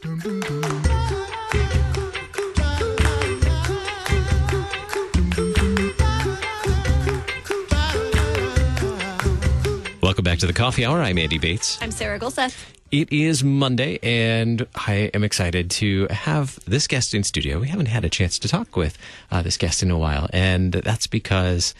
Welcome back to the Coffee Hour. I'm Andy Bates. I'm Sarah Gulseth. It is Monday, and I am excited to have this guest in studio. We haven't had a chance to talk with uh, this guest in a while, and that's because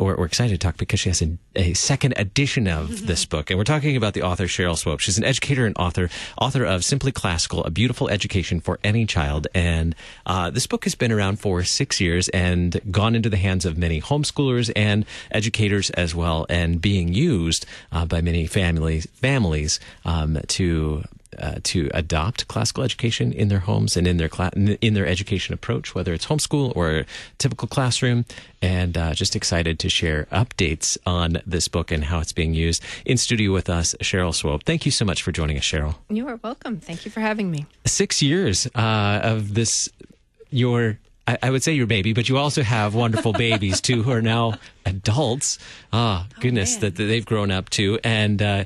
we're, we're excited to talk because she has a, a second edition of this book. And we're talking about the author Cheryl Swope. She's an educator and author, author of Simply Classical, A Beautiful Education for Any Child. And uh, this book has been around for six years and gone into the hands of many homeschoolers and educators as well, and being used uh, by many families, families um, to uh, to adopt classical education in their homes and in their cla- in their education approach, whether it's homeschool or typical classroom. And uh, just excited to share updates on this book and how it's being used. In studio with us, Cheryl Swope. Thank you so much for joining us, Cheryl. You are welcome. Thank you for having me. Six years uh, of this, your I, I would say your baby, but you also have wonderful babies too who are now adults. Ah, goodness, that, that they've grown up too. And uh,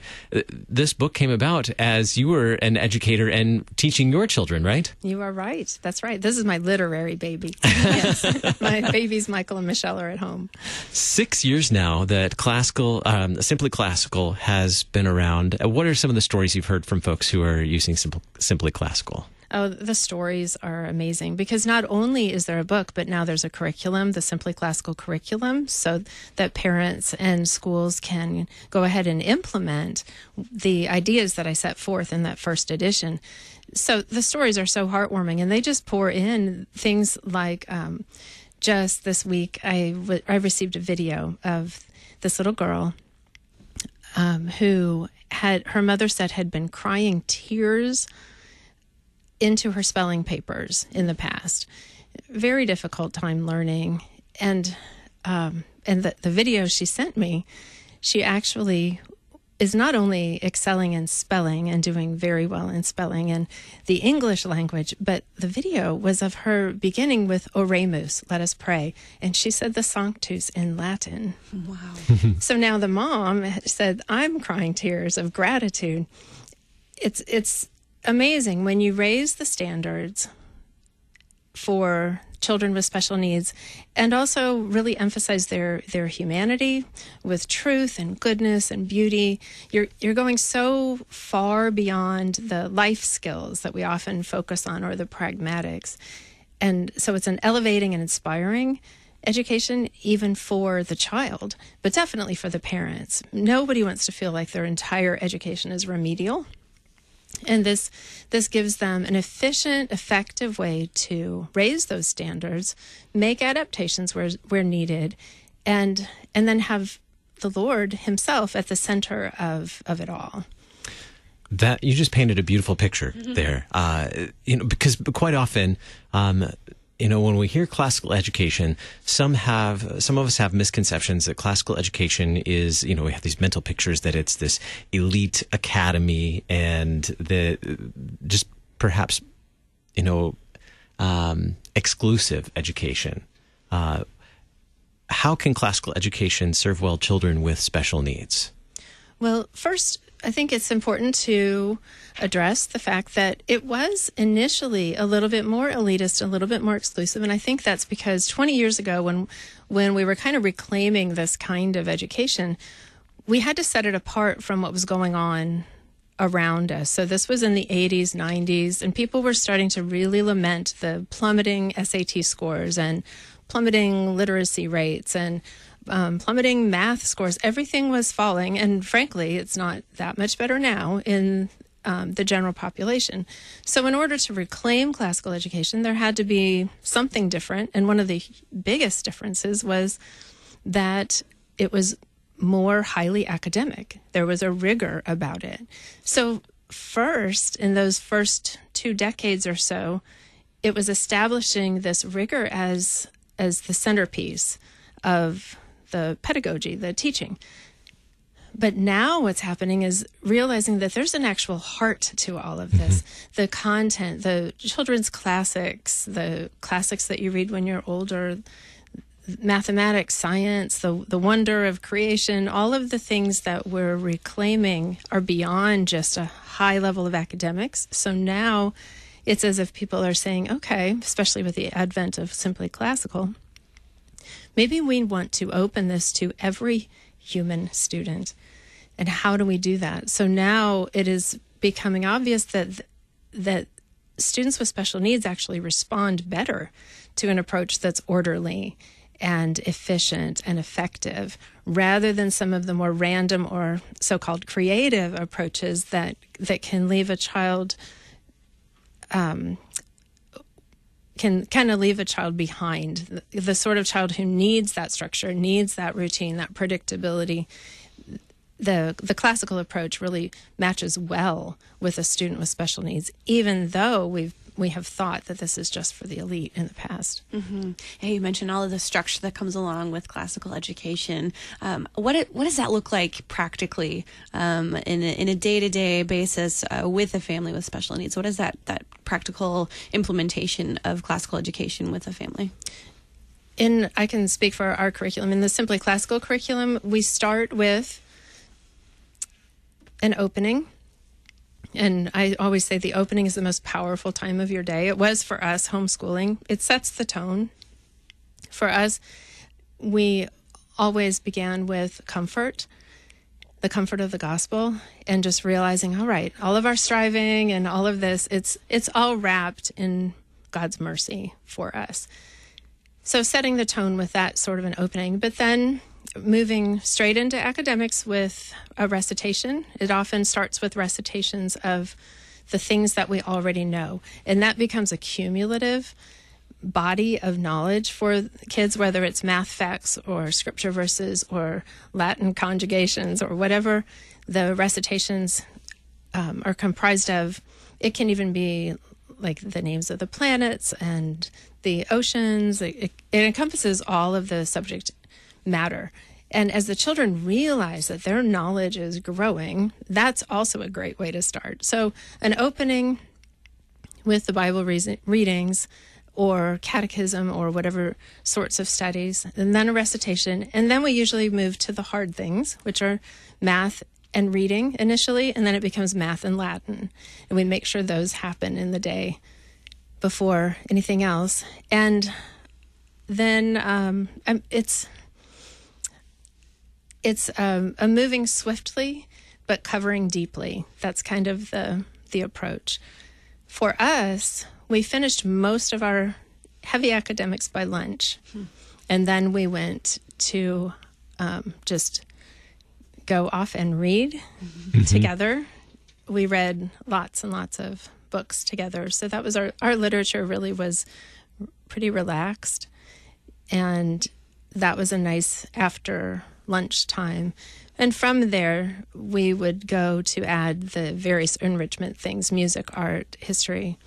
this book came about as you were an educator and teaching your children, right? You are right. That's right. This is my literary baby. yes, my babies, Michael and Michelle, are at home. Six years now that classical, um, simply classical, has been around. What are some of the stories you've heard from folks who are using simple, simply classical? Oh, the stories are amazing because not only is there a book, but now there's a curriculum, the Simply Classical curriculum, so that parents and schools can go ahead and implement the ideas that I set forth in that first edition. So the stories are so heartwarming and they just pour in things like um, just this week, I, w- I received a video of this little girl um, who had her mother said had been crying tears into her spelling papers in the past. Very difficult time learning, and um, and the the video she sent me, she actually is not only excelling in spelling and doing very well in spelling and the English language, but the video was of her beginning with Oremus, let us pray. And she said the Sanctus in Latin. Wow. so now the mom said, I'm crying tears of gratitude. It's, it's amazing when you raise the standards for children with special needs and also really emphasize their their humanity with truth and goodness and beauty. You're you're going so far beyond the life skills that we often focus on or the pragmatics. And so it's an elevating and inspiring education even for the child but definitely for the parents. Nobody wants to feel like their entire education is remedial and this this gives them an efficient, effective way to raise those standards, make adaptations where where needed, and and then have the Lord Himself at the center of of it all. That you just painted a beautiful picture mm-hmm. there. Uh, you know, because quite often. Um, you know, when we hear classical education, some have, some of us have misconceptions that classical education is, you know, we have these mental pictures that it's this elite academy and the just perhaps, you know, um, exclusive education. Uh, how can classical education serve well children with special needs? Well, first, I think it's important to address the fact that it was initially a little bit more elitist, a little bit more exclusive, and I think that's because 20 years ago, when when we were kind of reclaiming this kind of education, we had to set it apart from what was going on around us. So this was in the 80s, 90s, and people were starting to really lament the plummeting SAT scores and plummeting literacy rates and um, plummeting math scores. Everything was falling, and frankly, it's not that much better now in um, the general population. So, in order to reclaim classical education, there had to be something different. And one of the biggest differences was that it was more highly academic, there was a rigor about it. So, first, in those first two decades or so, it was establishing this rigor as as the centerpiece of the pedagogy, the teaching. But now what's happening is realizing that there's an actual heart to all of this. Mm-hmm. The content, the children's classics, the classics that you read when you're older, mathematics, science, the the wonder of creation, all of the things that we're reclaiming are beyond just a high level of academics. So now it's as if people are saying, okay, especially with the advent of simply classical, maybe we want to open this to every human student. And how do we do that? So now it is becoming obvious that that students with special needs actually respond better to an approach that's orderly and efficient and effective rather than some of the more random or so-called creative approaches that that can leave a child um, can kind of leave a child behind the, the sort of child who needs that structure needs that routine that predictability the the classical approach really matches well with a student with special needs even though we've we have thought that this is just for the elite in the past. Mm-hmm. You mentioned all of the structure that comes along with classical education. Um, what it, what does that look like practically um, in a, in a day to day basis uh, with a family with special needs? What is that that practical implementation of classical education with a family? In I can speak for our curriculum. In the simply classical curriculum, we start with an opening and I always say the opening is the most powerful time of your day. It was for us homeschooling. It sets the tone. For us, we always began with comfort, the comfort of the gospel, and just realizing, all right, all of our striving and all of this, it's it's all wrapped in God's mercy for us. So setting the tone with that sort of an opening, but then moving straight into academics with a recitation. It often starts with recitations of the things that we already know, and that becomes a cumulative body of knowledge for kids, whether it's math facts or scripture verses or Latin conjugations or whatever the recitations um, are comprised of. It can even be like the names of the planets and the oceans. It, it, it encompasses all of the subject matter. And as the children realize that their knowledge is growing, that's also a great way to start. So, an opening with the Bible re- readings or catechism or whatever sorts of studies, and then a recitation. And then we usually move to the hard things, which are math and reading initially, and then it becomes math and Latin. And we make sure those happen in the day before anything else. And then um, it's it's um, a moving swiftly but covering deeply. That's kind of the the approach. For us, we finished most of our heavy academics by lunch, hmm. and then we went to um, just go off and read mm-hmm. together. We read lots and lots of books together. So that was our our literature really was pretty relaxed, and that was a nice after lunch time. And from there, we would go to add the various enrichment things music, art, history.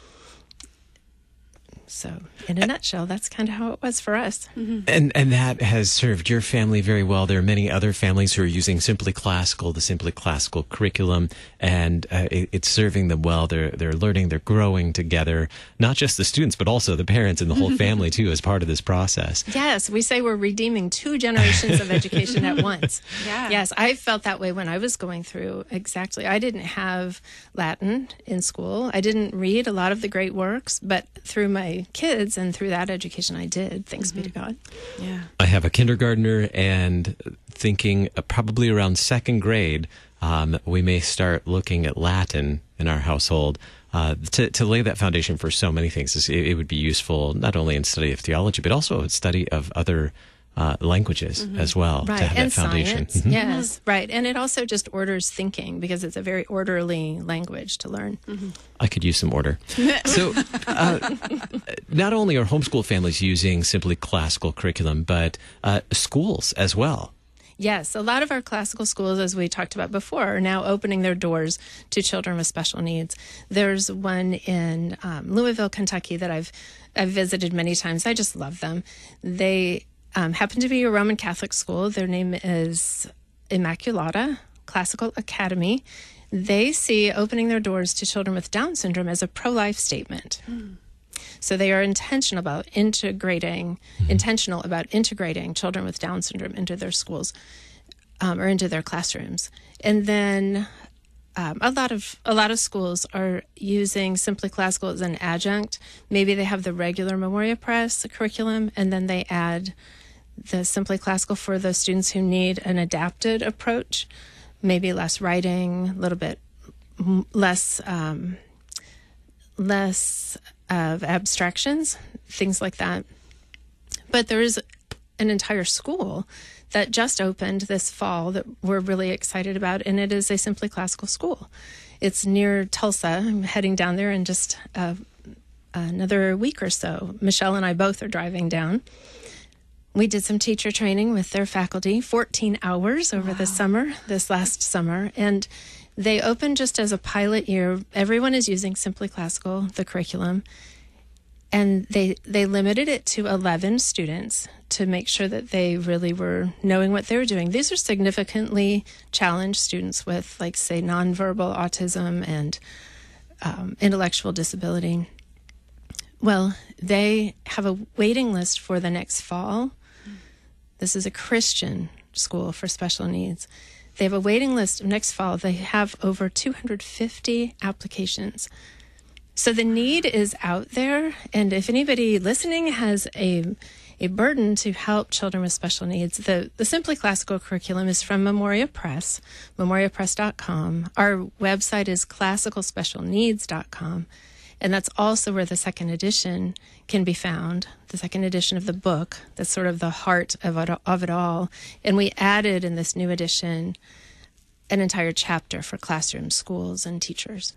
So, in a nutshell, that's kind of how it was for us. Mm-hmm. And and that has served your family very well. There are many other families who are using Simply Classical, the Simply Classical curriculum, and uh, it, it's serving them well. They're they're learning, they're growing together. Not just the students, but also the parents and the whole family too, as part of this process. Yes, we say we're redeeming two generations of education at once. Yeah. Yes, I felt that way when I was going through. Exactly, I didn't have Latin in school. I didn't read a lot of the great works, but through my kids, and through that education, I did. Thanks mm-hmm. be to mm-hmm. God. Yeah. I have a kindergartner, and thinking uh, probably around second grade, um, we may start looking at Latin in our household. Uh, to, to lay that foundation for so many things, it, it, would be useful not only in study of theology, but also in study of other uh, languages mm-hmm. as well right. to have and that foundation. Mm-hmm. Yes, right. And it also just orders thinking because it's a very orderly language to learn. Mm-hmm. I could use some order. so, uh, not only are homeschool families using simply classical curriculum, but uh, schools as well. Yes, a lot of our classical schools, as we talked about before, are now opening their doors to children with special needs. There's one in um, Louisville, Kentucky that I've I've visited many times. I just love them. They um, happen to be a Roman Catholic school. Their name is Immaculata Classical Academy. They see opening their doors to children with Down syndrome as a pro life statement. Mm. So they are intentional about integrating, intentional about integrating children with Down syndrome into their schools um, or into their classrooms. And then um, a lot of a lot of schools are using Simply Classical as an adjunct. Maybe they have the regular Memoria Press curriculum, and then they add the Simply Classical for the students who need an adapted approach. Maybe less writing, a little bit less um, less of abstractions, things like that. But there is an entire school that just opened this fall that we're really excited about, and it is a simply classical school. It's near Tulsa. I'm heading down there in just uh, another week or so. Michelle and I both are driving down. We did some teacher training with their faculty, 14 hours over wow. the summer, this last summer, and they opened just as a pilot year. Everyone is using Simply Classical, the curriculum, and they they limited it to 11 students to make sure that they really were knowing what they were doing these are significantly challenged students with like say nonverbal autism and um, intellectual disability well they have a waiting list for the next fall this is a christian school for special needs they have a waiting list next fall they have over 250 applications so the need is out there. And if anybody listening has a a burden to help children with special needs. The, the Simply Classical curriculum is from Memoria Press, memoriapress.com. Our website is classicalspecialneeds.com. And that's also where the second edition can be found, the second edition of the book. That's sort of the heart of it, of it all. And we added in this new edition an entire chapter for classrooms, schools, and teachers.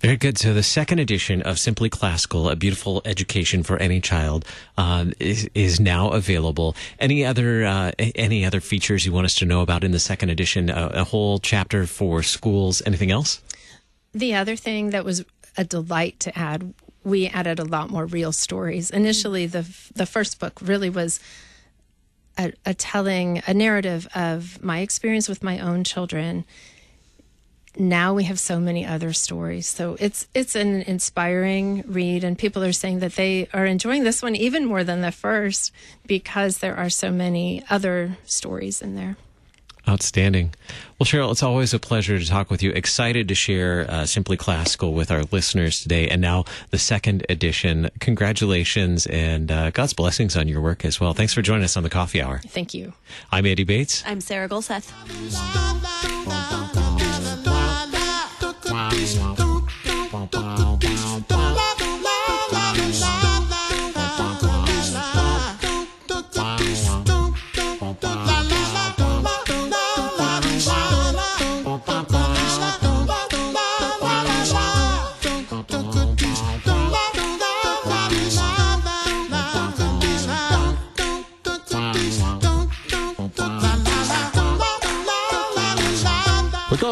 Very good. So the second edition of Simply Classical, a beautiful education for any child, uh, is is now available. Any other uh, any other features you want us to know about in the second edition? Uh, a whole chapter for schools. Anything else? The other thing that was a delight to add, we added a lot more real stories. Initially, the the first book really was. A, a telling, a narrative of my experience with my own children now we have so many other stories. So it's it's an inspiring read, and people are saying that they are enjoying this one even more than the first because there are so many other stories in there. Outstanding. Well, Cheryl, it's always a pleasure to talk with you. Excited to share uh, Simply Classical with our listeners today, and now the second edition. Congratulations and uh, God's blessings on your work as well. Thanks for joining us on the Coffee Hour. Thank you. I'm Andy Bates. I'm Sarah Gulseth.